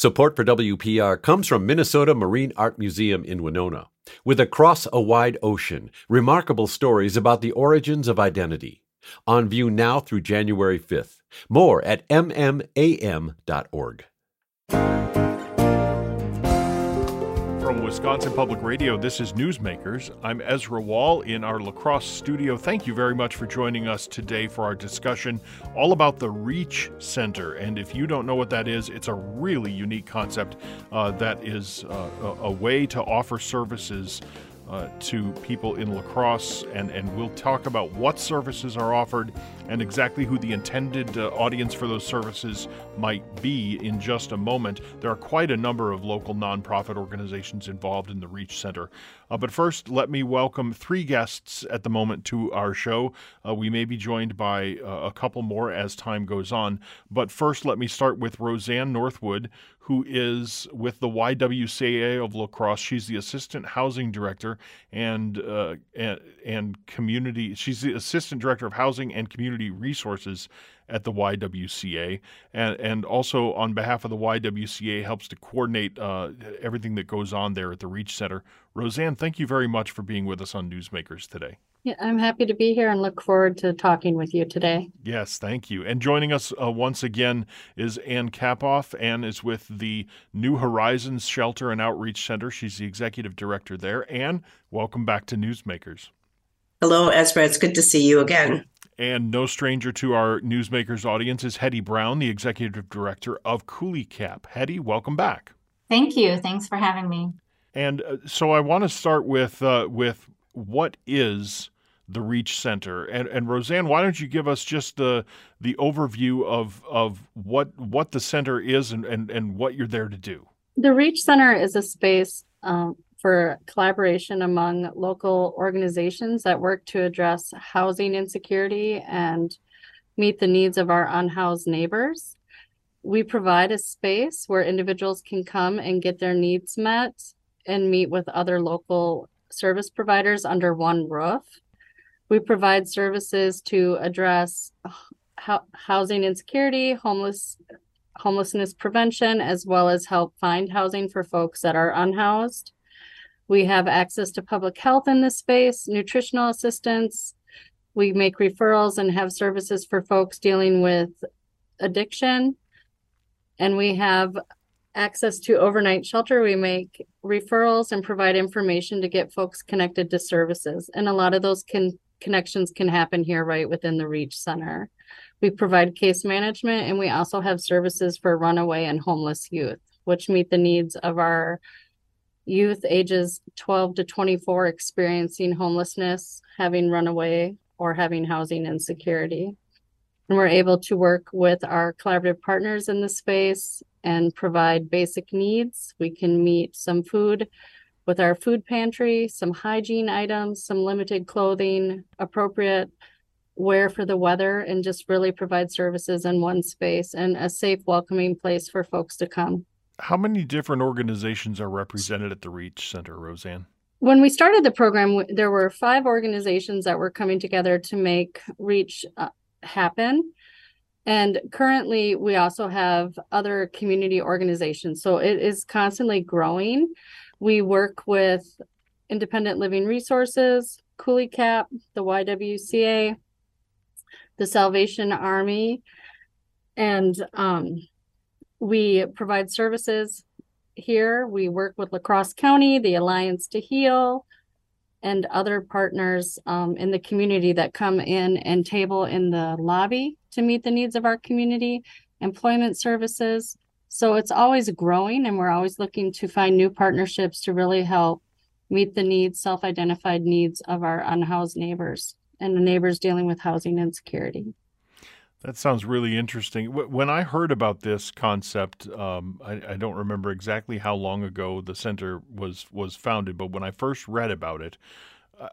Support for WPR comes from Minnesota Marine Art Museum in Winona. With Across a Wide Ocean, remarkable stories about the origins of identity. On view now through January 5th. More at mmmam.org. From Wisconsin Public Radio, this is Newsmakers. I'm Ezra Wall in our La Crosse studio. Thank you very much for joining us today for our discussion all about the Reach Center. And if you don't know what that is, it's a really unique concept uh, that is uh, a, a way to offer services uh, to people in La Crosse, and, and we'll talk about what services are offered and exactly who the intended uh, audience for those services might be in just a moment. There are quite a number of local nonprofit organizations involved in the Reach Center. Uh, but first, let me welcome three guests at the moment to our show. Uh, we may be joined by uh, a couple more as time goes on. But first, let me start with Roseanne Northwood, who is with the YWCA of La Crosse. She's the assistant housing director and, uh, and and community. She's the assistant director of housing and community resources at the YWCA, and and also on behalf of the YWCA helps to coordinate uh, everything that goes on there at the Reach Center. Roseanne, thank you very much for being with us on Newsmakers today. Yeah, I'm happy to be here and look forward to talking with you today. Yes, thank you. And joining us uh, once again is Ann Kapoff. Ann is with the New Horizons Shelter and Outreach Center. She's the executive director there. Ann, welcome back to Newsmakers. Hello, Ezra. It's good to see you again. And no stranger to our Newsmakers audience is Hetty Brown, the executive director of Coulee Cap. Hetty, welcome back. Thank you. Thanks for having me. And uh, so I want to start with uh, with what is the Reach Center? And, and Roseanne, why don't you give us just the the overview of of what what the center is and, and, and what you're there to do? The Reach Center is a space um, for collaboration among local organizations that work to address housing insecurity and meet the needs of our unhoused neighbors. We provide a space where individuals can come and get their needs met and meet with other local service providers under one roof. We provide services to address uh, ho- housing insecurity, homeless homelessness prevention, as well as help find housing for folks that are unhoused. We have access to public health in this space, nutritional assistance. We make referrals and have services for folks dealing with addiction. And we have access to overnight shelter, we make referrals and provide information to get folks connected to services. And a lot of those can connections can happen here right within the Reach Center. We provide case management and we also have services for runaway and homeless youth, which meet the needs of our youth ages 12 to 24 experiencing homelessness, having runaway, or having housing insecurity. And we're able to work with our collaborative partners in the space and provide basic needs. We can meet some food with our food pantry, some hygiene items, some limited clothing, appropriate wear for the weather, and just really provide services in one space and a safe, welcoming place for folks to come. How many different organizations are represented at the Reach Center, Roseanne? When we started the program, there were five organizations that were coming together to make Reach uh, happen. And currently, we also have other community organizations. So it is constantly growing. We work with Independent Living Resources, Coulee Cap, the YWCA, the Salvation Army, and um, we provide services here. We work with La Crosse County, the Alliance to Heal, and other partners um, in the community that come in and table in the lobby to meet the needs of our community, employment services. So it's always growing, and we're always looking to find new partnerships to really help meet the needs, self identified needs of our unhoused neighbors and the neighbors dealing with housing insecurity. That sounds really interesting. When I heard about this concept, um, I, I, don't remember exactly how long ago the center was was founded, but when I first read about it,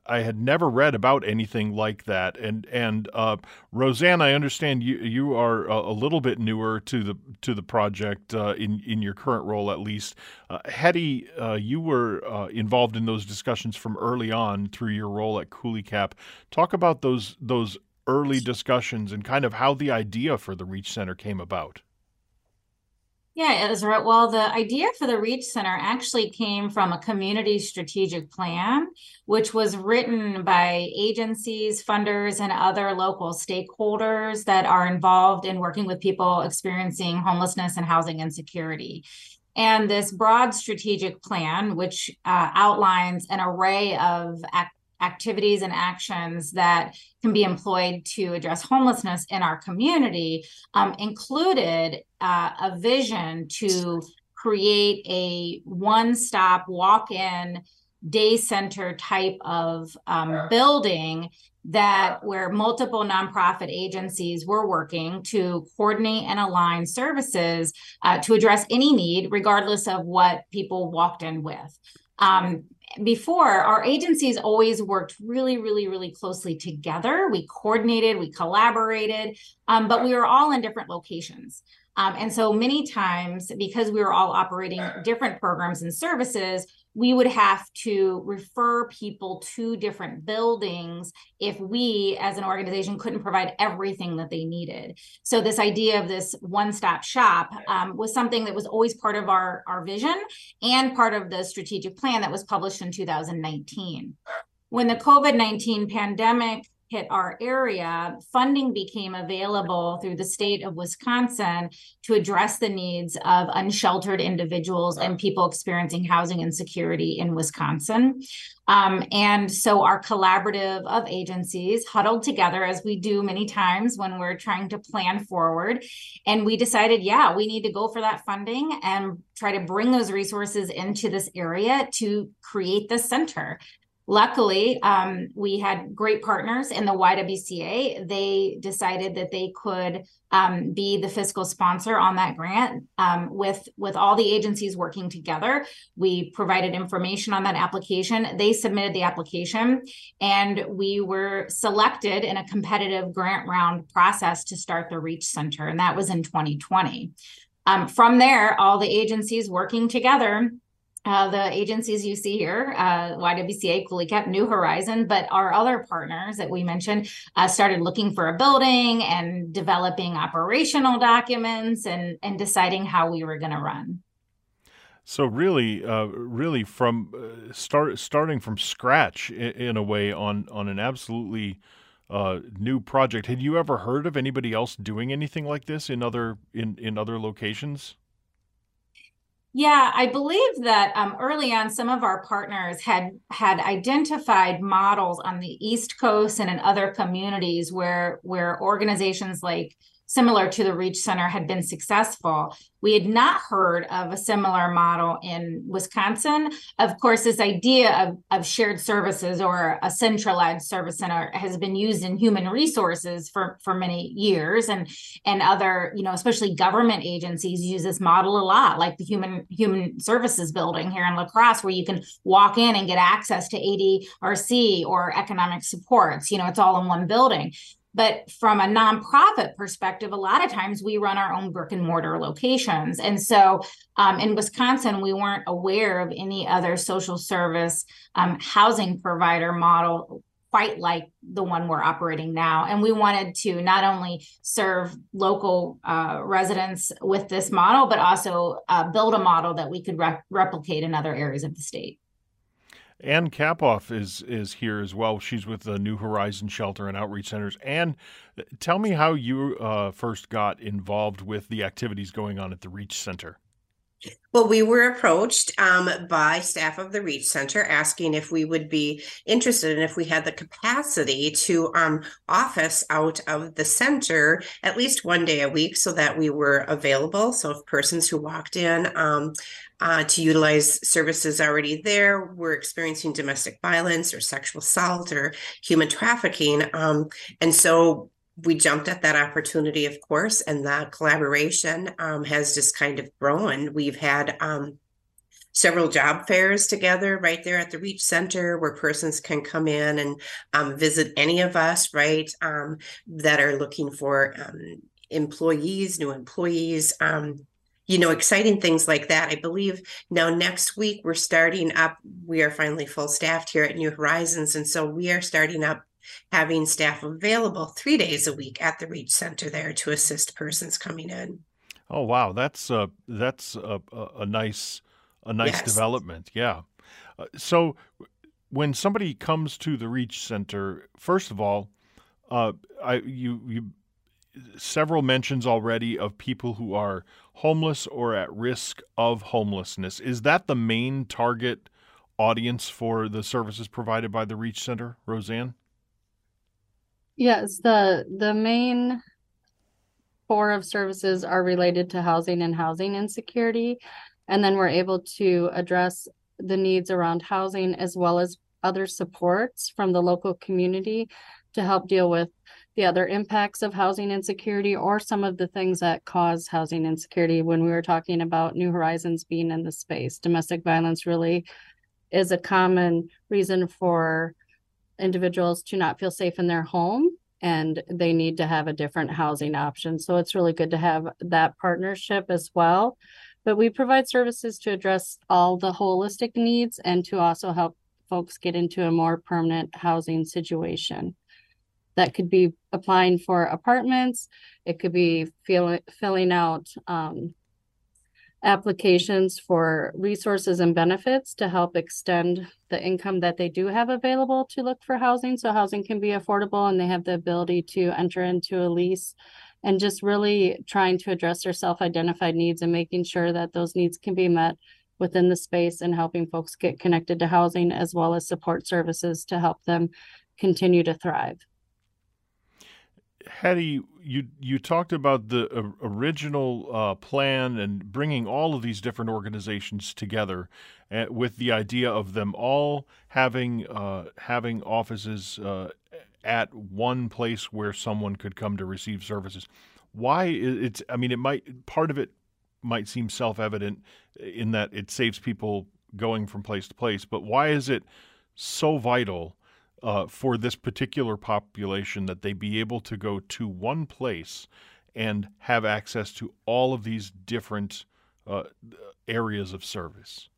I had never read about anything like that. And and uh, Roseanne, I understand you you are a, little bit newer to the to the project uh, in in your current role, at least. Uh, Hetty, uh, you were uh, involved in those discussions from early on through your role at Coulee Cap. Talk about those those early discussions and kind of how the idea for the Reach Center came about. Yeah, Ezra. Well, the idea for the Reach Center actually came from a community strategic plan, which was written by agencies, funders, and other local stakeholders that are involved in working with people experiencing homelessness and housing insecurity. And this broad strategic plan, which uh, outlines an array of activities and actions that can be employed to address homelessness in our community um, included uh, a vision to create a one-stop walk-in day center type of um, building that where multiple nonprofit agencies were working to coordinate and align services uh, to address any need regardless of what people walked in with. Um, before our agencies always worked really really really closely together. We coordinated we collaborated um, but we were all in different locations. Um, and so many times because we were all operating different programs and services we would have to refer people to different buildings if we as an organization couldn't provide everything that they needed. So this idea of this one-stop shop um, was something that was always part of our, our vision and part of the strategic plan that was published in 2019 when the covid-19 pandemic hit our area, funding became available through the state of Wisconsin to address the needs of unsheltered individuals and people experiencing housing insecurity in Wisconsin. Um, and so our collaborative of agencies huddled together as we do many times when we're trying to plan forward. And we decided, yeah, we need to go for that funding and try to bring those resources into this area to create the center luckily um, we had great partners in the ywca they decided that they could um, be the fiscal sponsor on that grant um, with with all the agencies working together. We provided information on that application. They submitted the application and we were selected in a competitive grant round process to start the reach center and that was in 2020 um, from there all the agencies working together uh, the agencies you see here, uh, YWCA, Coulee Cap, New Horizon, but our other partners that we mentioned uh, started looking for a building and developing operational documents and, and deciding how we were going to run. So really, uh, really from uh, start starting from scratch in, in, a way on on an absolutely uh, new project. Had you ever heard of anybody else doing anything like this in other in in other locations? Yeah, I believe that um, early on, some of our partners had had identified models on the East Coast and in other communities where where organizations like similar to the Reach Center had been successful. We had not heard of a similar model in Wisconsin. Of course, this idea of, of shared services or a centralized service center has been used in human resources for, for many years. And, and other, you know, especially government agencies use this model a lot, like the human human services building here in La Crosse, where you can walk in and get access to ADRC or economic supports. You know, it's all in one building. But from a nonprofit perspective, a lot of times we run our own brick and mortar locations. And so um, in Wisconsin, we weren't aware of any other social service um, housing provider model quite like the one we're operating now. And we wanted to not only serve local uh, residents with this model, but also uh, build a model that we could re- replicate in other areas of the state. Ann Kapoff is is here as well. She's with the New Horizon Shelter and Outreach Centers. And tell me how you uh, first got involved with the activities going on at the Reach Center. Well, we were approached um, by staff of the Reach Center asking if we would be interested and if we had the capacity to um, office out of the center at least one day a week so that we were available. So, if persons who walked in um, uh, to utilize services already there were experiencing domestic violence or sexual assault or human trafficking. Um, and so we jumped at that opportunity, of course, and that collaboration um, has just kind of grown. We've had um, several job fairs together right there at the Reach Center where persons can come in and um, visit any of us, right, um, that are looking for um, employees, new employees. You know, exciting things like that. I believe now next week we're starting up. We are finally full staffed here at New Horizons. And so we are starting up having staff available three days a week at the Reach Center there to assist persons coming in. Oh wow, that's uh, that's a, a, a nice a nice Yes. development. Yeah. Uh, so when somebody comes to the Reach Center, first of all, uh, I you you several mentions already of people who are homeless or at risk of homelessness. Is that the main target audience for the services provided by the Reach Center, Roseanne? Yes, the the main core of services are related to housing and housing insecurity. And then we're able to address the needs around housing as well as other supports from the local community to help deal with the other impacts of housing insecurity or some of the things that cause housing insecurity when we were talking about New Horizons being in the space. Domestic violence really is a common reason for individuals to not feel safe in their home and they need to have a different housing option. So it's really good to have that partnership as well. But we provide services to address all the holistic needs and to also help folks get into a more permanent housing situation. That could be applying for apartments, it could be fill, filling out um, applications for resources and benefits to help extend the income that they do have available to look for housing. So housing can be affordable and they have the ability to enter into a lease and just really trying to address their self-identified needs and making sure that those needs can be met within the space and helping folks get connected to housing as well as support services to help them continue to thrive. Hattie, you you talked about the uh, original uh, plan and bringing all of these different organizations together, uh, with the idea of them all having uh, having offices uh, at one place where someone could come to receive services. Why it's? I mean, it might part of it might seem self evident in that it saves people going from place to place, but why is it so vital? Uh, for this particular population that they be able to go to one place and have access to all of these different uh, areas of service.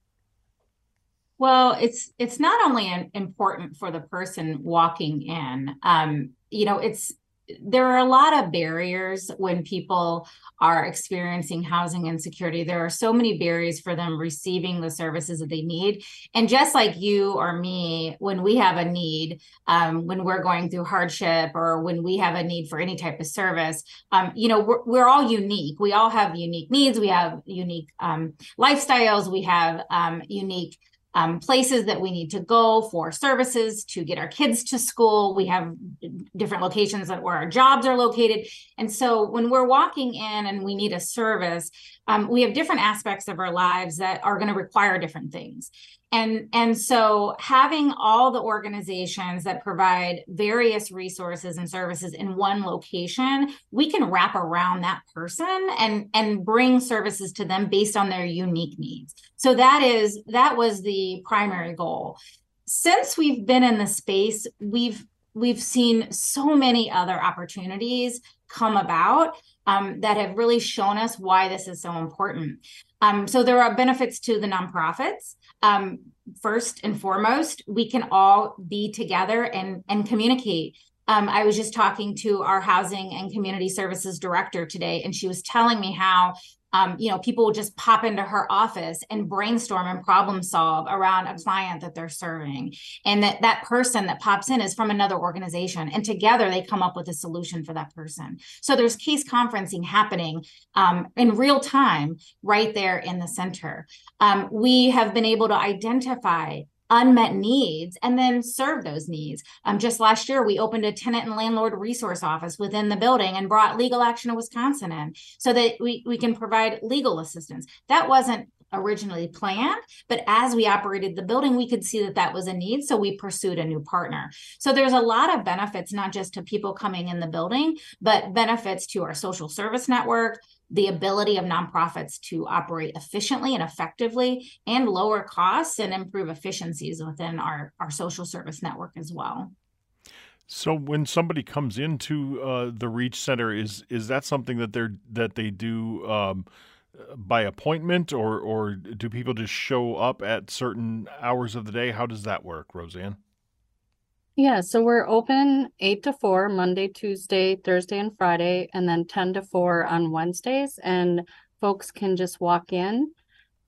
Well, it's it's not only an, important for the person walking in. Um, you know, it's there are a lot of barriers when people are experiencing housing insecurity. There are so many barriers for them receiving the services that they need. And just like you or me, when we have a need, um, when we're going through hardship or when we have a need for any type of service, um, you know, we're, we're all unique. We all have unique needs. We have unique um, lifestyles. We have um, unique um, places that we need to go for services to get our kids to school. We have different locations that where our jobs are located. And so when we're walking in and we need a service, um, we have different aspects of our lives that are going to require different things. And, and so having all the organizations that provide various resources and services in one location, we can wrap around that person and, and bring services to them based on their unique needs. So that is that was the primary goal. Since we've been in the space, we've we've seen so many other opportunities come about um, that have really shown us why this is so important. Um, so there are benefits to the nonprofits. Um, first and foremost, we can all be together and and communicate. Um, I was just talking to our housing and community services director today, and she was telling me how um, you know, people will just pop into her office and brainstorm and problem solve around a client that they're serving. And that that person that pops in is from another organization. And together they come up with a solution for that person. So there's case conferencing happening um, in real time right there in the center. Um, we have been able to identify unmet needs and then serve those needs. Um, just last year, we opened a tenant and landlord resource office within the building and brought legal action of Wisconsin in so that we, we can provide legal assistance. That wasn't originally planned, but as we operated the building, we could see that that was a need. So we pursued a new partner. So there's a lot of benefits, not just to people coming in the building, but benefits to our social service network, the ability of nonprofits to operate efficiently and effectively and lower costs and improve efficiencies within our, our social service network as well. So when somebody comes into uh, the Reach Center, is is that something that they're that they do um, by appointment, or or do people just show up at certain hours of the day? How does that work, Roseanne? Yeah, so we're open eight to four, Monday, Tuesday, Thursday, and Friday, and then ten to four on Wednesdays. And folks can just walk in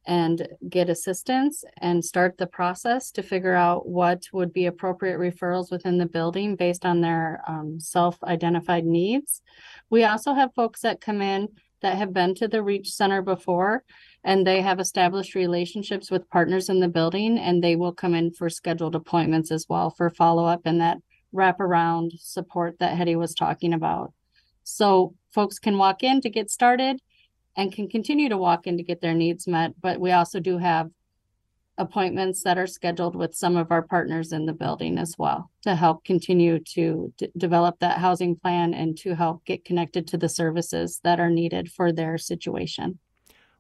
and get assistance and start the process to figure out what would be appropriate referrals within the building based on their um, self-identified needs. We also have folks that come in that have been to the Reach Center before and they have established relationships with partners in the building and they will come in for scheduled appointments as well for follow-up and that wraparound support that Hetty was talking about. So folks can walk in to get started and can continue to walk in to get their needs met, but we also do have appointments that are scheduled with some of our partners in the building as well to help continue to d- develop that housing plan and to help get connected to the services that are needed for their situation.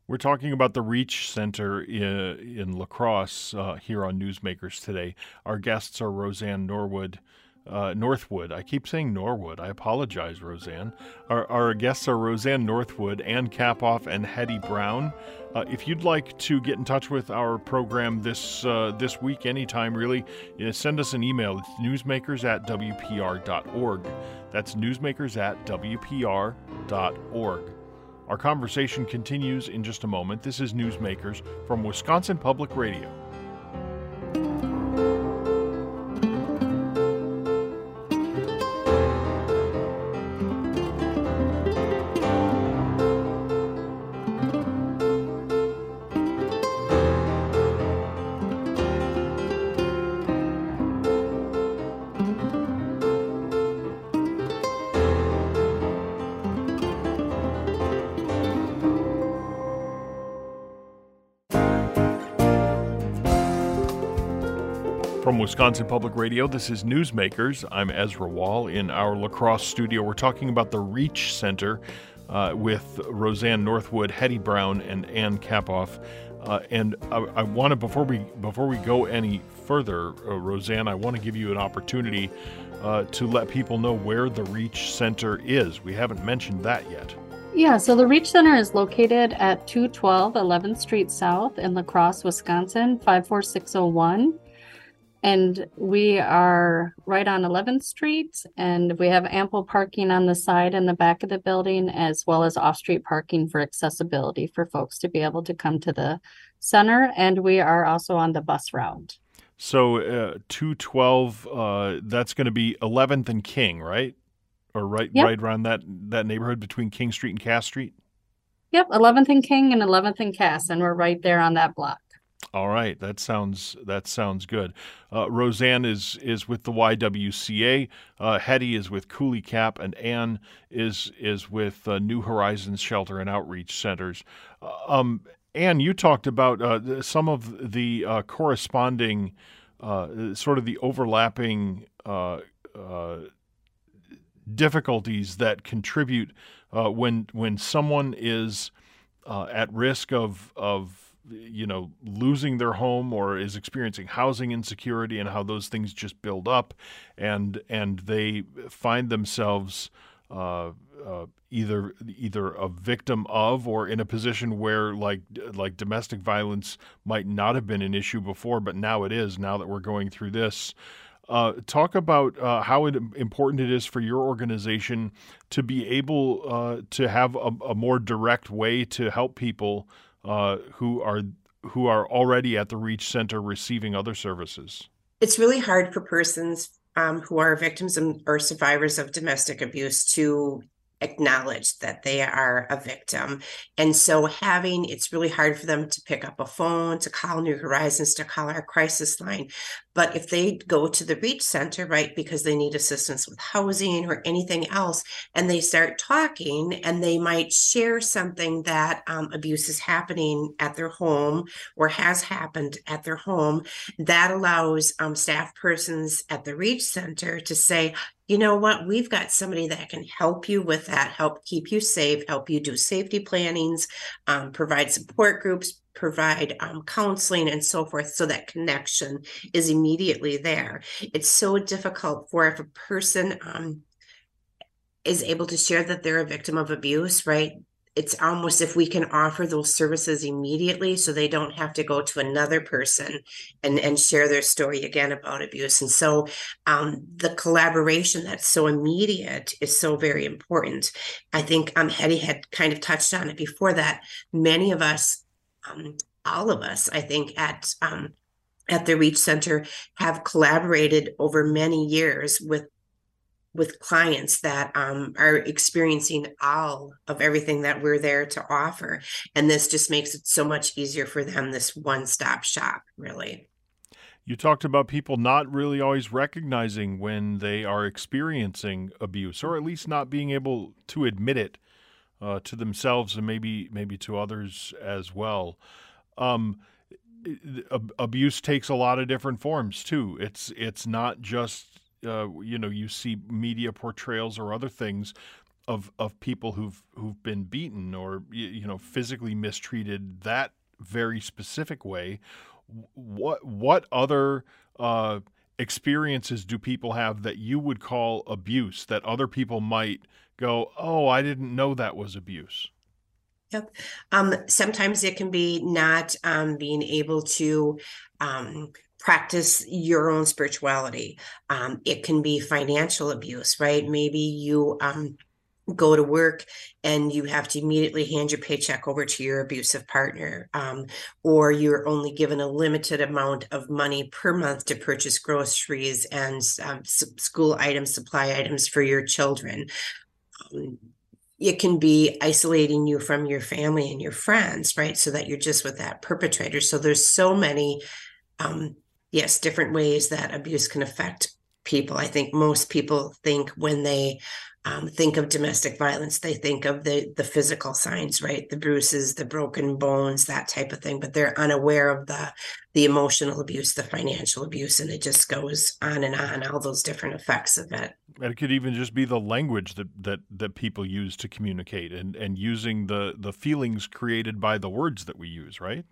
We're talking about the Reach Center in, in La Crosse uh, here on Newsmakers today. Our guests are Roseanne Norwood. Uh, Northwood. I keep saying Norwood. I apologize, Roseanne. Our, our guests are Roseanne Northwood, Ann Kapoff, and Hetty Brown. Uh, if you'd like to get in touch with our program this uh, this week, anytime really, send us an email. It's newsmakers at wpr.org. That's newsmakers at wpr.org. Our conversation continues in just a moment. This is Newsmakers from Wisconsin Public Radio. Wisconsin Public Radio, this is Newsmakers. I'm Ezra Wall in our La Crosse studio. We're talking about the Reach Center uh, with Roseanne Northwood, Hetty Brown, and Ann Kapoff. Uh, and I, I want to before we before we go any further, uh, Roseanne, I want to give you an opportunity uh, to let people know where the Reach Center is. We haven't mentioned that yet. Yeah, so the Reach Center is located at 212 11th Street South in La Crosse, Wisconsin, 54601 and we are right on 11th Street, and we have ample parking on the side and the back of the building, as well as off street parking for accessibility for folks to be able to come to the center. And we are also on the bus route. So, uh, 212, uh, that's going to be 11th and King, right? Or right, yep. right around that, that neighborhood between King Street and Cass Street? Yep, 11th and King and 11th and Cass, and we're right there on that block. All right, that sounds that sounds good. Uh, Roseanne is is with the YWCA. Uh, Hetty is with Coulee Cap, and Ann is is with uh, New Horizons Shelter and Outreach Centers. Uh, um, Ann, you talked about uh, some of the uh, corresponding, sort of the overlapping difficulties that contribute when when someone is at risk of of you know losing their home or is experiencing housing insecurity and how those things just build up and and they find themselves uh, uh, either either a victim of or in a position where like like domestic violence might not have been an issue before but now it is now that we're going through this. Uh, talk about uh, how it, important it is for your organization to be able uh, to have a, a, more direct way to help people uh, who are who are already at the Reach Center receiving other services? It's really hard for persons um, who are victims or survivors of domestic abuse to acknowledge that they are a victim. And so having it's really hard for them to pick up a phone, to call New Horizons, to call our crisis line. But if they go to the Reach Center, right, because they need assistance with housing or anything else, and they start talking and they might share something that um, abuse is happening at their home or has happened at their home, that allows um, staff persons at the Reach Center to say, you know what? We've got somebody that can help you with that, help keep you safe, help you do safety plannings, um, provide support groups, provide um, counseling and so forth so that connection is immediately there it's so difficult for if a person um, is able to share that they're a victim of abuse right it's almost if we can offer those services immediately so they don't have to go to another person and and share their story again about abuse. And so um, the collaboration that's so immediate is so very important. I think um hetty had kind of touched on it before that many of us um, all of us i think at um, at the reach center have collaborated over many years with with clients that um, are experiencing all of everything that we're there to offer. And this just makes it so much easier for them, this one stop shop, really. You talked about people not really always recognizing when they are experiencing abuse, or at least not being able to admit it uh, to themselves and maybe maybe to others as well. Um, abuse takes a lot of different forms too. It's it's not just uh, you know you see media portrayals or other things of of people who've who've been beaten or you know physically mistreated that very specific way. What what other uh, experiences do people have that you would call abuse that other people might go, oh, I didn't know that was abuse? Yep. Um, sometimes it can be not um, being able to um, practice your own spirituality. Um, it can be financial abuse, right? Maybe you um, go to work and you have to immediately hand your paycheck over to your abusive partner, um, or you're only given a limited amount of money per month to purchase groceries and um, school items, supply items for your children. Um, it can be isolating you from your family and your friends, right? So that you're just with that perpetrator. So there's so many um, yes, different ways that abuse can affect people. I think most people think when they um, think of domestic violence, they think of the the physical signs, right? The bruises, the broken bones, that type of thing, but they're unaware of the the emotional abuse, the financial abuse, and it just goes on and on, all those different effects of it. And it could even just be the language that that that people use to communicate, and and using the the feelings created by the words that we use, right?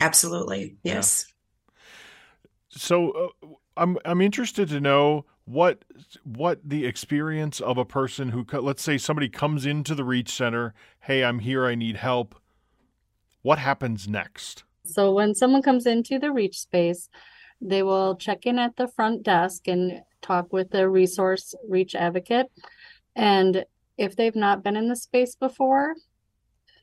Absolutely, yes. Yeah so uh, I'm I'm interested to know what what the experience of a person who let's say somebody comes into the reach center, hey, I'm here, I need help. What happens next? So when someone comes into the reach space, they will check in at the front desk and talk with the resource reach advocate. And if they've not been in the space before,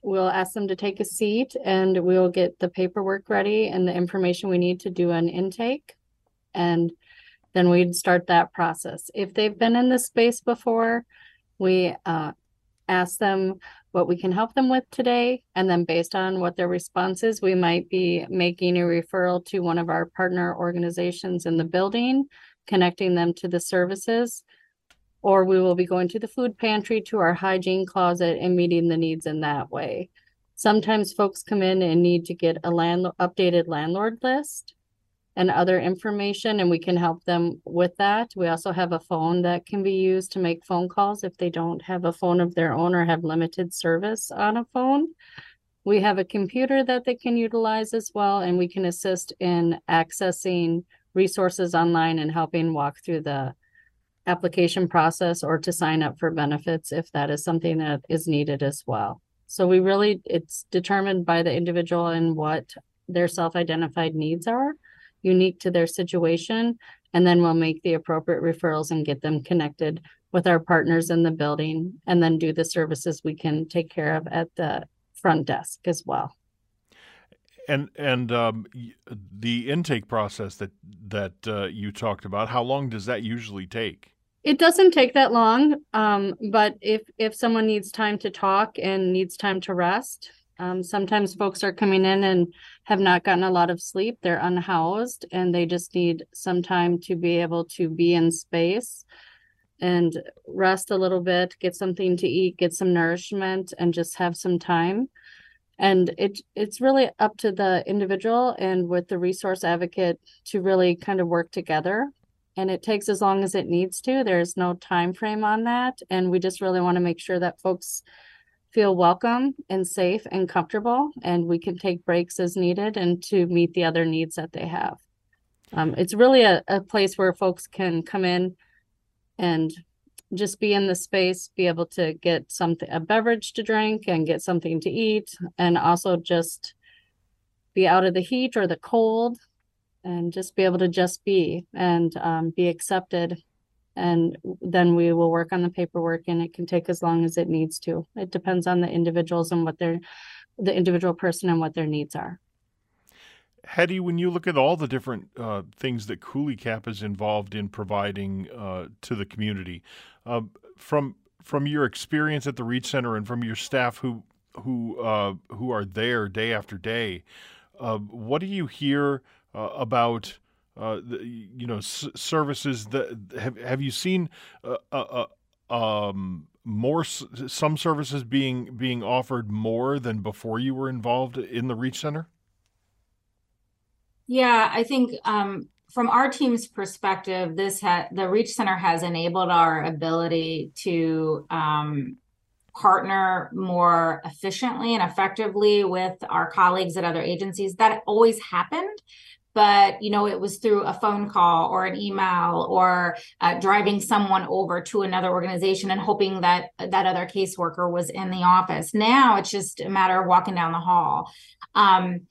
we'll ask them to take a seat and we'll get the paperwork ready and the information we need to do an intake. And then we'd start that process. If they've been in this space before, we uh, ask them what we can help them with today. And then based on what their response is, we might be making a referral to one of our partner organizations in the building, connecting them to the services or we will be going to the food pantry to our hygiene closet and meeting the needs in that way. Sometimes folks come in and need to get a land updated landlord list and other information and we can help them with that. We also have a phone that can be used to make phone calls if they don't have a phone of their own or have limited service on a phone. We have a computer that they can utilize as well and we can assist in accessing resources online and helping walk through the application process or to sign up for benefits if that is something that is needed as well. So we really, it's determined by the individual and what their self-identified needs are, unique to their situation. And then we'll make the appropriate referrals and get them connected with our partners in the building and then do the services we can take care of at the front desk as well. And and um, the intake process that that uh, you talked about, how long does that usually take? It doesn't take that long, um, but if if someone needs time to talk and needs time to rest, um, sometimes folks are coming in and have not gotten a lot of sleep. They're unhoused and they just need some time to be able to be in space and rest a little bit, get something to eat, get some nourishment, and just have some time. And it it's really up to the individual and with the resource advocate to really kind of work together and it takes as long as it needs to. There's no time frame on that and we just really want to make sure that folks feel welcome and safe and comfortable and we can take breaks as needed and to meet the other needs that they have. Um, it's really a, a place where folks can come in and just be in the space, be able to get something, a beverage to drink and get something to eat, and also just be out of the heat or the cold and just be able to just be and um, be accepted. And then we will work on the paperwork, and it can take as long as it needs to. It depends on the individuals and what their, the individual person and what their needs are. Hetty, when you look at all the different uh, things that Coulee Cap is involved in providing uh, to the community, uh, from from your experience at the Reach Center and from your staff who who uh, who are there day after day, uh, what do you hear uh, about? The, you know, s- services that have have you seen um, more some services being being offered more than before you were involved in the Reach Center? Yeah, I think um, from our team's perspective, this ha- the Reach Center has enabled our ability to um, partner more efficiently and effectively with our colleagues at other agencies. That always happened, but you know it was through a phone call or an email or uh, driving someone over to another organization and hoping that that other caseworker was in the office. Now it's just a matter of walking down the hall. Um,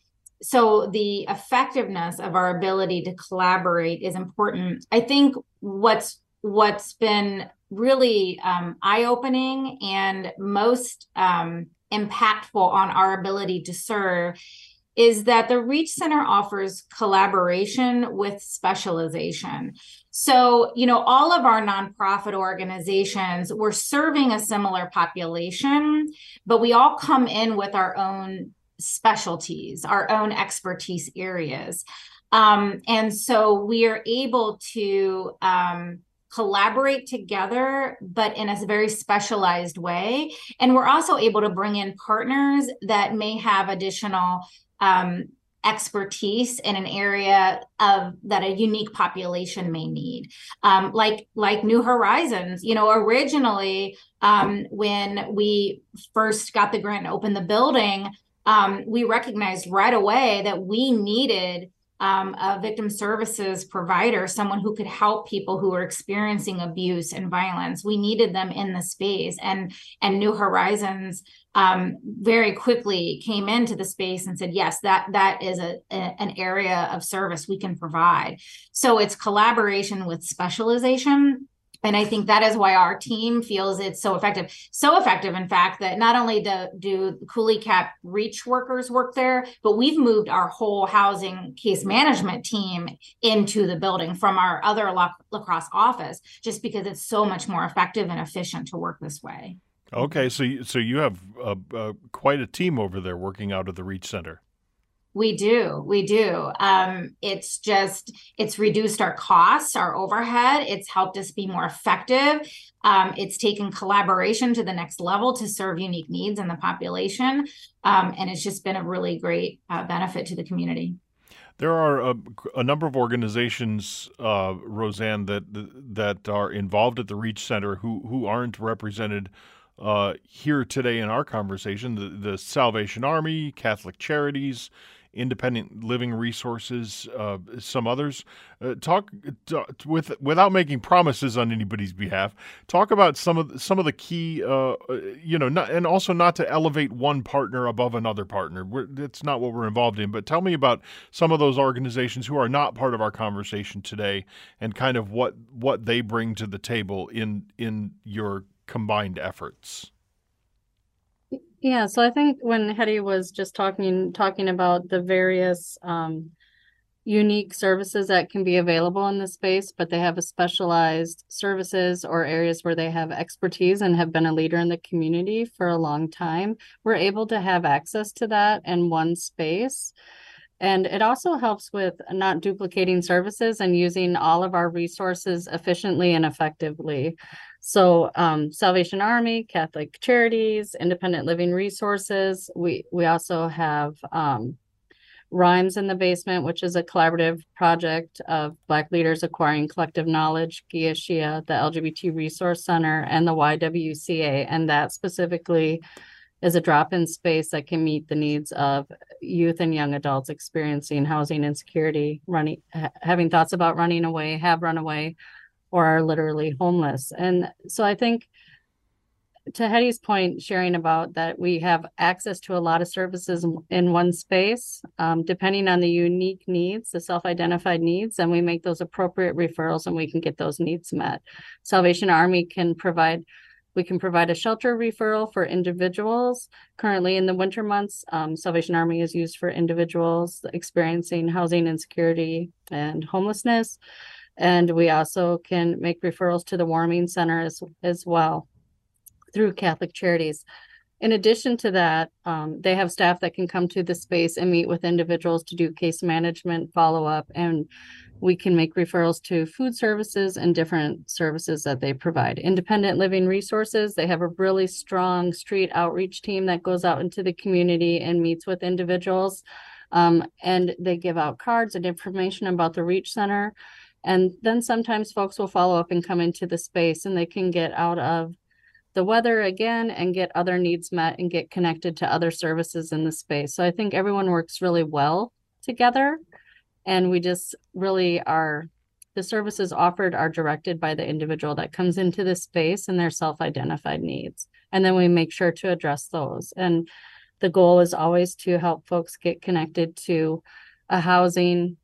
so the effectiveness of our ability to collaborate is important i think what's what's been really um, eye-opening and most um, impactful on our ability to serve is that the reach center offers collaboration with specialization so you know all of our nonprofit organizations we're serving a similar population but we all come in with our own specialties, our own expertise areas. Um, and so we are able to um, collaborate together, but in a very specialized way. And we're also able to bring in partners that may have additional um, expertise in an area of that a unique population may need um, like like new horizons you know originally um, when we first got the grant and opened the building um, we recognized right away that we needed um, a victim services provider, someone who could help people who are experiencing abuse and violence. We needed them in the space, and and New Horizons um, very quickly came into the space and said, yes, that that is a, a, an area of service we can provide. So it's collaboration with specialization and I think that is why our team feels it's so effective. So effective, in fact, that not only do, do Coulee Cap reach workers work there, but we've moved our whole housing case management team into the building from our other La, La office, just because it's so much more effective and efficient to work this way. Okay, so so you have uh, uh, quite a team over there working out of the Reach Center. We do. We do. Um, it's just, it's reduced our costs, our overhead. It's helped us be more effective. Um, it's taken collaboration to the next level to serve unique needs in the population. Um, and it's just been a really great uh, benefit to the community. There are a, a number of organizations, uh, Roseanne, that that are involved at the Reach Center who who aren't represented uh, here today in our conversation. The, the Salvation Army, Catholic Charities, independent living resources, uh, some others. Uh, talk, talk, with without making promises on anybody's behalf. Talk about some of some of the key, uh, uh you know, not, and also not to elevate one partner above another partner. We're, that's not what we're involved in. But tell me about some of those organizations who are not part of our conversation today, and kind of what what they bring to the table in in your combined efforts. Yeah, so I think when Hetty was just talking talking about the various um, unique services that can be available in the space, but they have a specialized services or areas where they have expertise and have been a leader in the community for a long time, we're able to have access to that in one space. And it also helps with not duplicating services and using all of our resources efficiently and effectively. So um, Salvation Army, Catholic Charities, Independent Living Resources. We we also have um, Rhymes in the Basement, which is a collaborative project of Black leaders acquiring collective knowledge, Gia Shia, the LGBT Resource Center, and the YWCA. And that specifically is a drop-in space that can meet the needs of youth and young adults experiencing housing insecurity, running, ha- having thoughts about running away, have run away, or are literally homeless. And so I think to Hetty's point, sharing about that we have access to a lot of services in one space, um, depending on the unique needs, the self-identified needs, and we make those appropriate referrals and we can get those needs met. Salvation Army can provide we can provide a shelter referral for individuals. Currently, in the winter months, um, Salvation Army is used for individuals experiencing housing insecurity and homelessness. And we also can make referrals to the warming center as, as well through Catholic Charities. In addition to that, um, they have staff that can come to the space and meet with individuals to do case management, follow up, and we can make referrals to food services and different services that they provide. Independent Living Resources, they have a really strong street outreach team that goes out into the community and meets with individuals. Um, and they give out cards and information about the Reach Center. And then sometimes folks will follow up and come into the space and they can get out of the weather again and get other needs met and get connected to other services in the space. So I think everyone works really well together. And we just really are the services offered are directed by the individual that comes into the space and their self-identified needs. And then we make sure to address those. And the goal is always to help folks get connected to a housing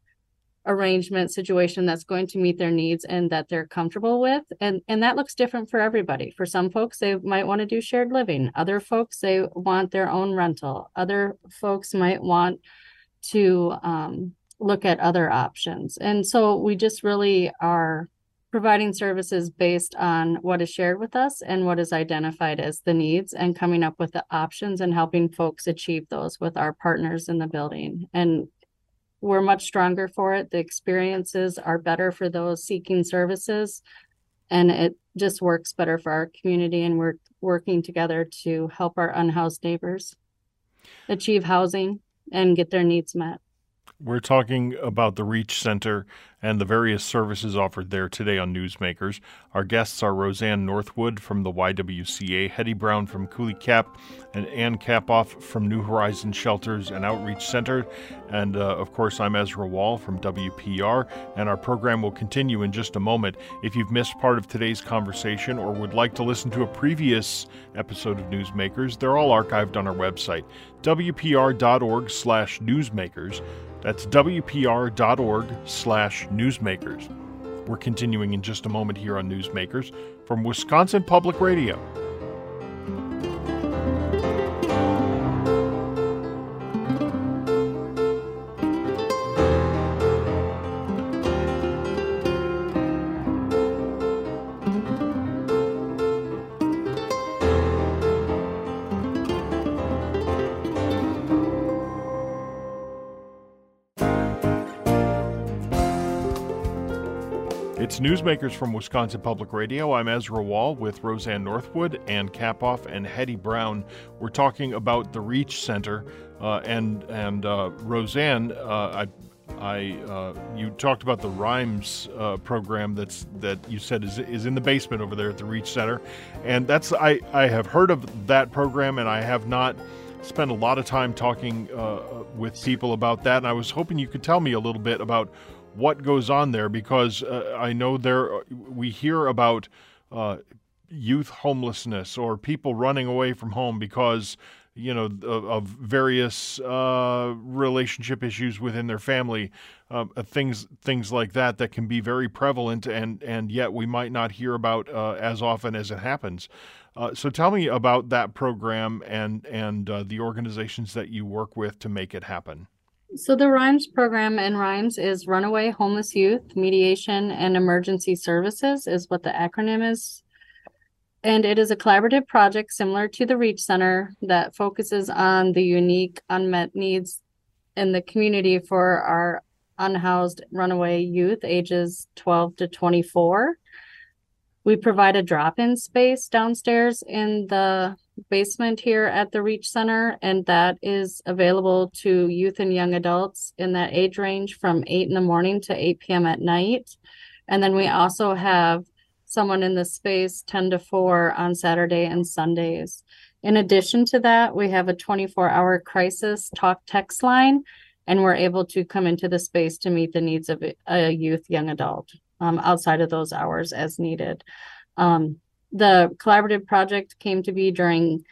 arrangement situation that's going to meet their needs and that they're comfortable with. And and that looks different for everybody. For some folks they might want to do shared living. Other folks they want their own rental. Other folks might want to um, look at other options. And so we just really are providing services based on what is shared with us and what is identified as the needs and coming up with the options and helping folks achieve those with our partners in the building. And we're much stronger for it. The experiences are better for those seeking services. And it just works better for our community. And we're working together to help our unhoused neighbors achieve housing and get their needs met. We're talking about the Reach Center and the various services offered there today on Newsmakers. Our guests are Roseanne Northwood from the YWCA, Hetty Brown from Coulee Cap, and Ann Kamphoff from New Horizon Shelters and Outreach Center. And uh, of course, I'm Ezra Wall from WPR, and our program will continue in just a moment. If you've missed part of today's conversation or would like to listen to a previous episode of Newsmakers, they're all archived on our website, wpr.org/newsmakers. That's wpr.org slash newsmakers. We're continuing in just a moment here on Newsmakers from Wisconsin Public Radio. Newsmakers from Wisconsin Public Radio. I'm Ezra Wall with Roseanne Northwood, and Kamphoff, and Hetty Brown. We're talking about the Reach Center, uh, and and uh, Roseanne, uh, I, I uh, you talked about the Rhymes uh, program that's that you said is is in the basement over there at the Reach Center, and that's I I have heard of that program, and I have not spent a lot of time talking uh, with people about that, and I was hoping you could tell me a little bit about what goes on there because uh, I know there we hear about uh, youth homelessness or people running away from home because you know of, of various uh, relationship issues within their family, uh, things things like that that can be very prevalent and and yet we might not hear about uh, as often as it happens. Uh, so tell me about that program and and the organizations that you work with to make it happen. So the RHYMES program in RHYMES is Runaway Homeless Youth Mediation and Emergency Services is what the acronym is. And it is a collaborative project similar to the Reach Center that focuses on the unique unmet needs in the community for our unhoused runaway youth ages 12 to 24. We provide a drop-in space downstairs in the basement here at the Reach Center, and that is available to youth and young adults in that age range from 8 in the morning to 8 p.m. at night. And then we also have someone in the space 10 to 4 on Saturday and Sundays. In addition to that, we have a 24 hour crisis talk text line, and we're able to come into the space to meet the needs of a youth, young adult. um, outside of those hours as needed. Um, the collaborative project came to be during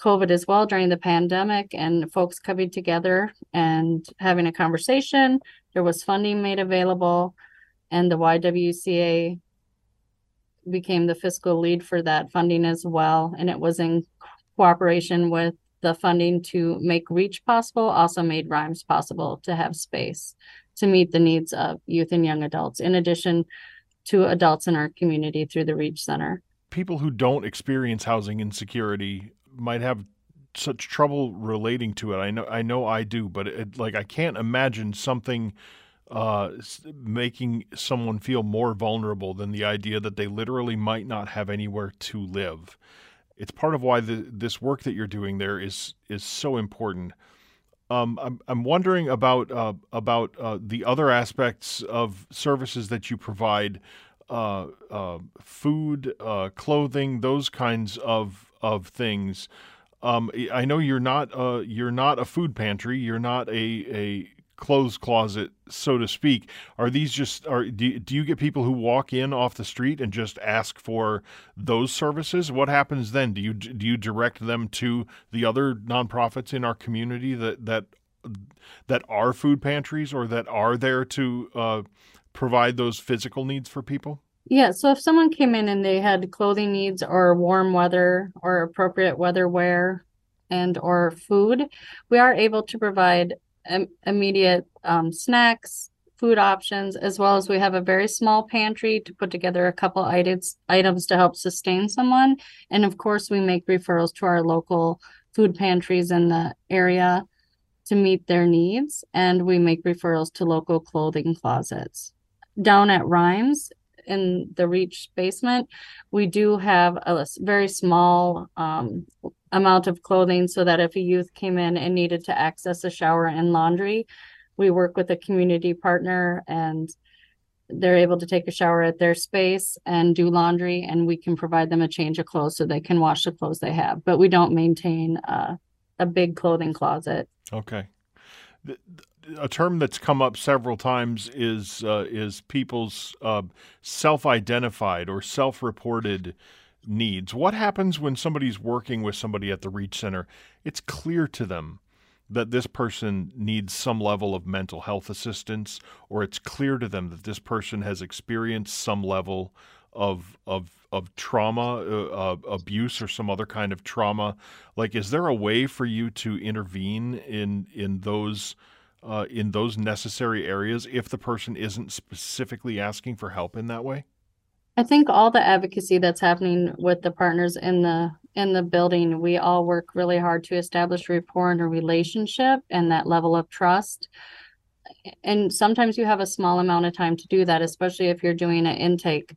COVID as well, during the pandemic, and folks coming together and having a conversation. There was funding made available, and the YWCA became the fiscal lead for that funding as well. And it was in cooperation with the funding to make reach possible, also made rhymes possible to have space to meet the needs of youth and young adults, in addition to adults in our community through the Reach Center. People who don't experience housing insecurity might have such trouble relating to it. I know I know I do, but it, like I can't imagine something uh, making someone feel more vulnerable than the idea that they literally might not have anywhere to live. It's part of why the, this work that you're doing there is is so important. Um, I'm I'm wondering about uh, about uh, the other aspects of services that you provide, uh, uh, food, uh, clothing, those kinds of of things. Um, I know you're not you're not a food pantry. You're not a a clothes closet, so to speak. Are these just are do, do you get people who walk in off the street and just ask for those services? What happens then? Do you do you direct them to the other nonprofits in our community that that that are food pantries or that are there to uh, provide those physical needs for people? Yeah, so if someone came in and they had clothing needs or warm weather or appropriate weather wear and or food, we are able to provide immediate um, snacks, food options, as well as we have a very small pantry to put together a couple items items to help sustain someone. And of course, we make referrals to our local food pantries in the area to meet their needs, and we make referrals to local clothing closets. Down at Rhymes in the Reach basement, we do have a very small um, amount of clothing so that if a youth came in and needed to access a shower and laundry, we work with a community partner and they're able to take a shower at their space and do laundry and we can provide them a change of clothes so they can wash the clothes they have. But we don't maintain a, a big clothing closet. Okay a term that's come up several times is uh, is people's uh, self-identified or self-reported needs. What happens when somebody's working with somebody at the Reach Center? It's clear to them that this person needs some level of mental health assistance, or it's clear to them that this person has experienced some level of of of trauma, uh, uh, abuse, or some other kind of trauma. Like, is there a way for you to intervene in in those? Uh, in those necessary areas, if the person isn't specifically asking for help in that way? I think all the advocacy that's happening with the partners in the in the building, we all work really hard to establish rapport and a relationship and that level of trust. And sometimes you have a small amount of time to do that, especially if you're doing an intake.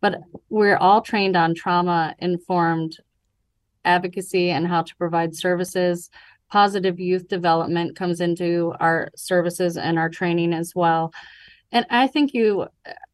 But we're all trained on trauma informed advocacy and how to provide services. Positive youth development comes into our services and our training as well. And i think you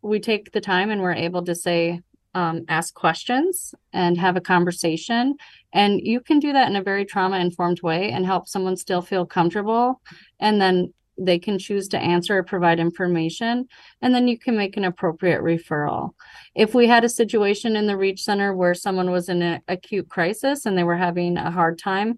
we take the time and we're able to say um, ask questions and have a conversation. And you can do that in a very trauma informed way and help someone still feel comfortable. And then they can choose to answer or provide information. And then you can make an appropriate referral. If we had a situation in the reach center where someone was in an acute crisis and they were having a hard time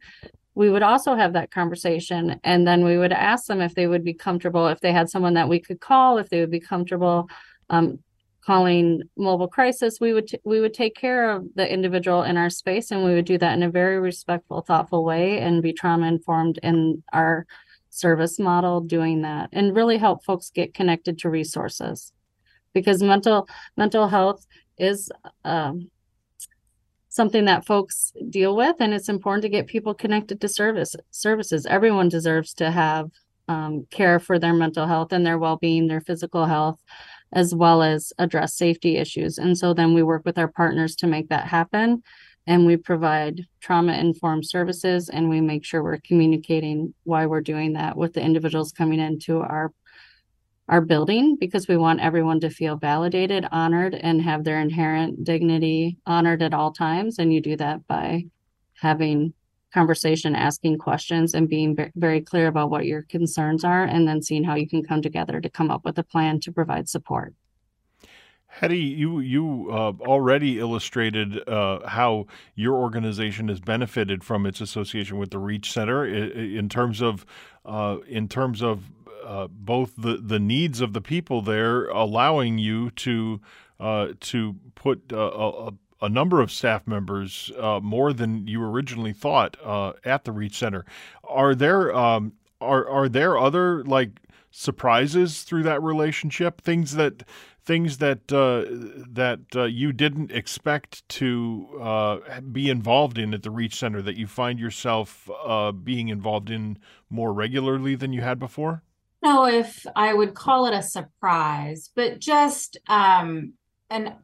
we would also have that conversation and then we would ask them if they would be comfortable if they had someone that we could call if they would be comfortable um, calling mobile crisis we would t- we would take care of the individual in our space and we would do that in a very respectful thoughtful way and be trauma informed in our service model doing that and really help folks get connected to resources. Because mental mental health is um, something that folks deal with and it's important to get people connected to service services. Everyone deserves to have um, care for their mental health and their well-being their physical health as well as address safety issues. And so then we work with our partners to make that happen and we provide trauma informed services and we make sure we're communicating why we're doing that with the individuals coming into our our building because we want everyone to feel validated, honored, and have their inherent dignity honored at all times. And you do that by having conversation, asking questions, and being very clear about what your concerns are, and then seeing how you can come together to come up with a plan to provide support. Hetty, you you uh, already illustrated uh, how your organization has benefited from its association with the Reach Center in, terms of uh, in terms of uh, both the, the needs of the people there, allowing you to uh, to put uh, a, a, number of staff members more than you originally thought at the Reach Center. Are there um, are are there other like surprises through that relationship? Things that things that uh, that uh, you didn't expect to uh, be involved in at the Reach Center that you find yourself uh, being involved in more regularly than you had before? No, if I would call it a surprise, but just um, an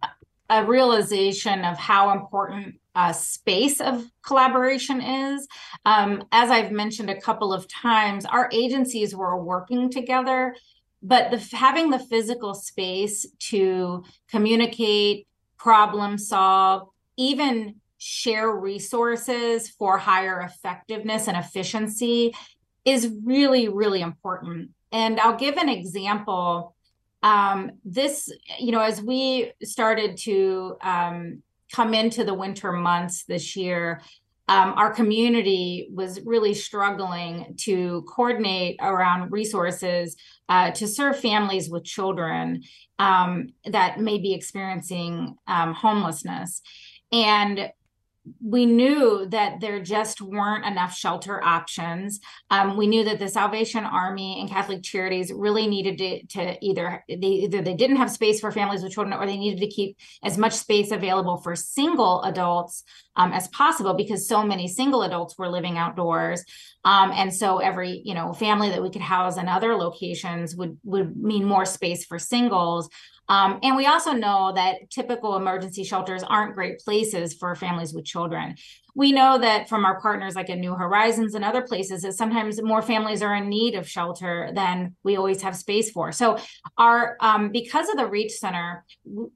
a realization of how important a space of collaboration is. Um, as I've mentioned a couple of times, our agencies were working together but the having the physical space to communicate problem solve even share resources for higher effectiveness and efficiency is really really important and i'll give an example um, this you know as we started to um, come into the winter months this year um, our community was really struggling to coordinate around resources uh, to serve families with children um, that may be experiencing um, homelessness. And we knew that there just weren't enough shelter options. Um, we knew that the Salvation Army and Catholic Charities really needed to, to either they either they didn't have space for families with children, or they needed to keep as much space available for single adults um, as possible because so many single adults were living outdoors, um, and so every you know family that we could house in other locations would would mean more space for singles. Um, and we also know that typical emergency shelters aren't great places for families with children. We know that from our partners like in New Horizons and other places that sometimes more families are in need of shelter than we always have space for. So our um, because of the Reach Center,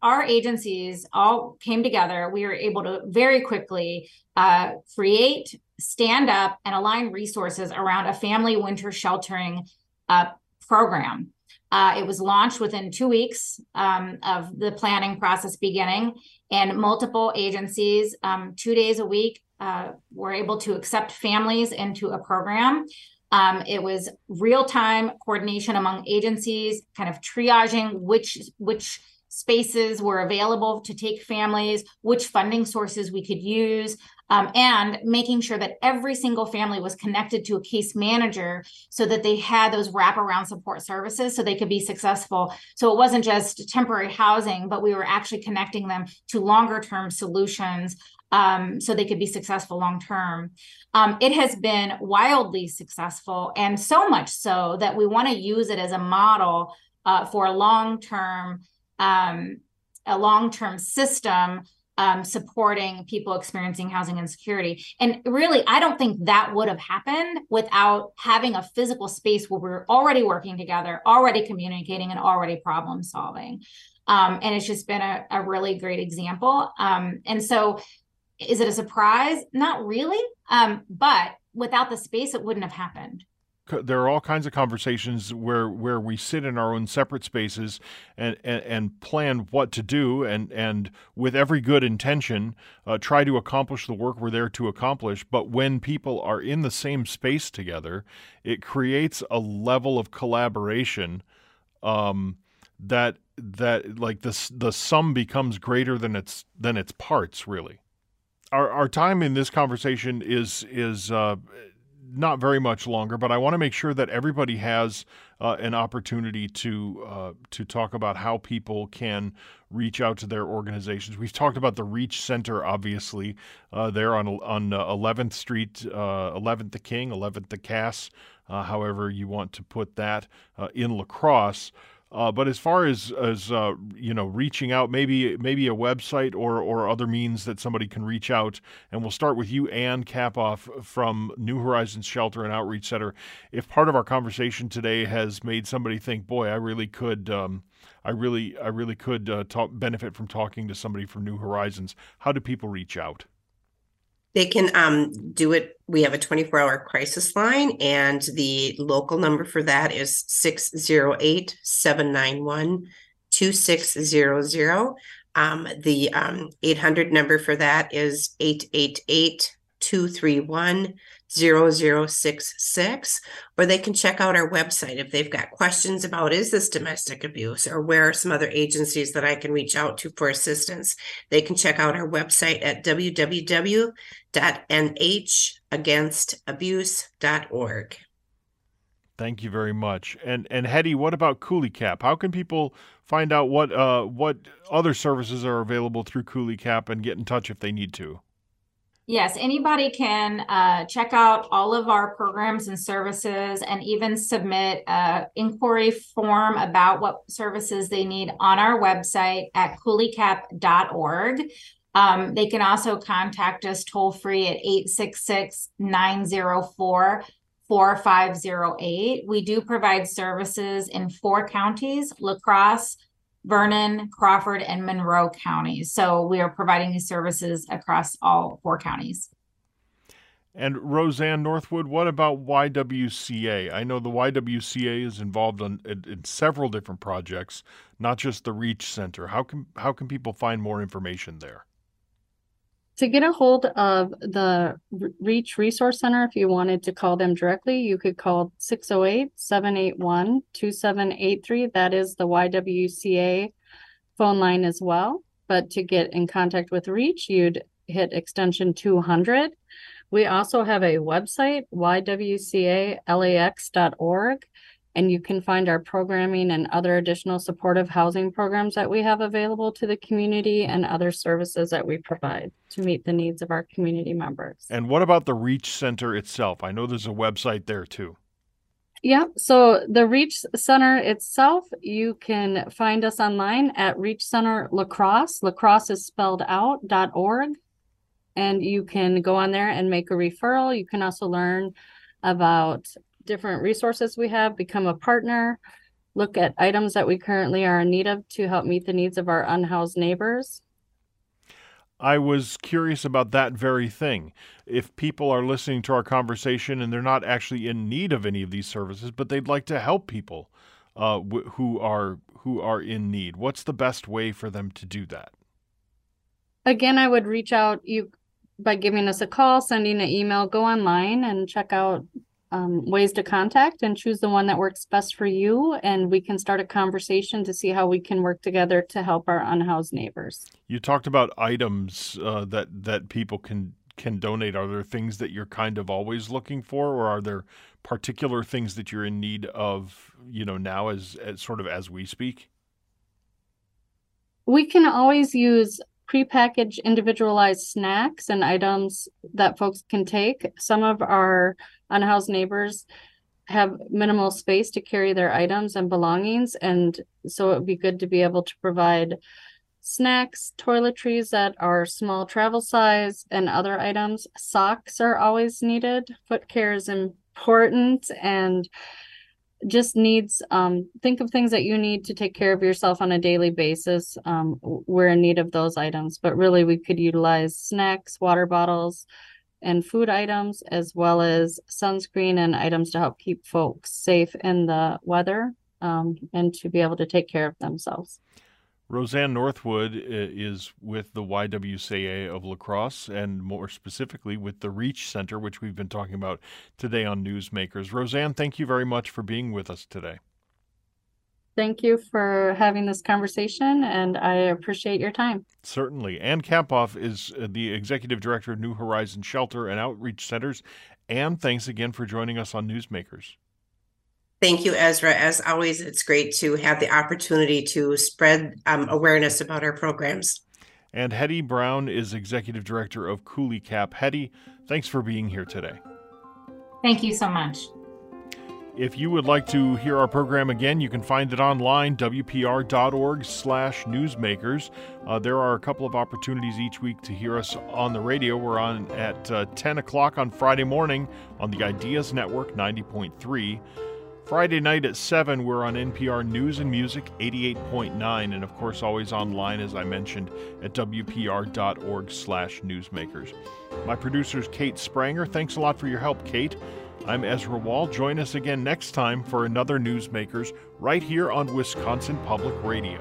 our agencies all came together. We were able to very quickly uh, create, stand up, and align resources around a family winter sheltering uh, program. Uh, it was launched within two weeks um, of the planning process beginning, and multiple agencies, um, two days a week, uh, were able to accept families into a program. Um, it was real time coordination among agencies, kind of triaging which which spaces were available to take families, which funding sources we could use, um, and making sure that every single family was connected to a case manager so that they had those wraparound support services so they could be successful. So it wasn't just temporary housing, but we were actually connecting them to longer term solutions um, so they could be successful long term. Um, it has been wildly successful, and so much so that we want to use it as a model uh, for a long term. Um, a long-term system um, supporting people experiencing housing insecurity. And really, I don't think that would have happened without having a physical space where we're already working together, already communicating, and already problem solving. Um, and it's just been a, a really great example. Um, and so, is it a surprise? Not really. Um, but without the space, it wouldn't have happened there are all kinds of conversations where where we sit in our own separate spaces and and, and plan what to do and and with every good intention uh, try to accomplish the work we're there to accomplish. But when people are in the same space together it creates a level of collaboration um, that that like the the sum becomes greater than its than its parts really. Our our time in this conversation is is uh, not very much longer, but I want to make sure that everybody has uh, an opportunity to uh, to talk about how people can reach out to their organizations. We've talked about the Reach Center, obviously, uh, there on on 11th uh, Street, 11th uh, the King, 11th the Cass, uh, however you want to put that, in La Crosse. Uh, but as far as as uh, you know, reaching out, maybe maybe a website or or other means that somebody can reach out, and we'll start with you, Ann Kamphoff from New Horizons Shelter and Outreach Center. If part of our conversation today has made somebody think, "Boy, I really could." Um, I really, I really could uh, talk, benefit from talking to somebody from New Horizons. How do people reach out? They can um, do it. We have a 24 hour crisis line, and the local number for that is 608 791 2600. Um, the um, 800 number for that is 888 231 0066 or they can check out our website if they've got questions about is this domestic abuse or where are some other agencies that I can reach out to for assistance they can check out our website at www.nhagainstabuse.org Thank you very much. And and Hetty, what about Coulee Cap? How can people find out what uh, what other services are available through Coulee Cap and get in touch if they need to? Yes, anybody can uh, check out all of our programs and services and even submit an inquiry form about what services they need on our website at couleecap.org. Um, they can also contact us toll free at 866 904 4508. We do provide services in four counties La Crosse, Vernon, Crawford, and Monroe counties. So we are providing these services across all four counties. And Roseanne Northwood, what about YWCA? I know the YWCA is involved in, in, in, several different projects, not just the Reach Center. How can how can people find more information there? To get a hold of the Reach Resource Center, if you wanted to call them directly, you could call 608 781 2783. That is the YWCA phone line as well. But to get in contact with Reach, you'd hit extension 200. We also have a website, ywcalax.org and you can find our programming and other additional supportive housing programs that we have available to the community and other services that we provide to meet the needs of our community members. And what about the Reach Center itself? I know there's a website there too. Yeah, so the Reach Center itself, you can find us online at Reach Center La Crosse. Lacrosse is spelled out dot .org, and you can go on there and make a referral. You can also learn about different resources we have, become a partner, look at items that we currently are in need of to help meet the needs of our unhoused neighbors. I was curious about that very thing. If people are listening to our conversation and they're not actually in need of any of these services, but they'd like to help people uh, wh- who are who are in need, what's the best way for them to do that? Again, I would reach out you by giving us a call, sending an email, go online and check out um, ways to contact and choose the one that works best for you. And we can start a conversation to see how we can work together to help our unhoused neighbors. You talked about items uh, that that people can can donate. Are there things that you're kind of always looking for, or are there particular things that you're in need of? You know, now as, as sort of as we speak. We can always use prepackaged individualized snacks and items that folks can take. Some of our unhoused neighbors have minimal space to carry their items and belongings. And so it would be good to be able to provide snacks, toiletries that are small travel size, and other items. Socks are always needed. Foot care is important and just needs um, think of things that you need to take care of yourself on a daily basis um, we're in need of those items but really we could utilize snacks water bottles and food items, as well as sunscreen and items to help keep folks safe in the weather um, and to be able to take care of themselves. Roseanne Northwood uh, is with the YWCA of La Crosse and more specifically with the Reach Center, which we've been talking about today on Newsmakers. Roseanne, thank you very much for being with us today. Thank you for having this conversation, and I appreciate your time. Certainly. Ann Kamphoff is uh, the Executive Director of New Horizons Shelter and Outreach Centers. And thanks again for joining us on Newsmakers. Thank you, Ezra. As always, it's great to have the opportunity to spread um, awareness about our programs. And Hetty Brown is Executive Director of Coulee Cap. Hetty, thanks for being here today. Thank you so much. If you would like to hear our program again, you can find it online, wpr.org slash newsmakers. Uh, there are a couple of opportunities each week to hear us on the radio. We're on at uh, 10 o'clock on Friday morning on the Ideas Network 90.3. Friday night at 7, we're on NPR News and Music 88.9, and of course, always online, as I mentioned, at wpr.org slash newsmakers. My producer is Kate Spranger. Thanks a lot for your help, Kate. I'm Ezra Wall. Join us again next time for another Newsmakers right here on Wisconsin Public Radio.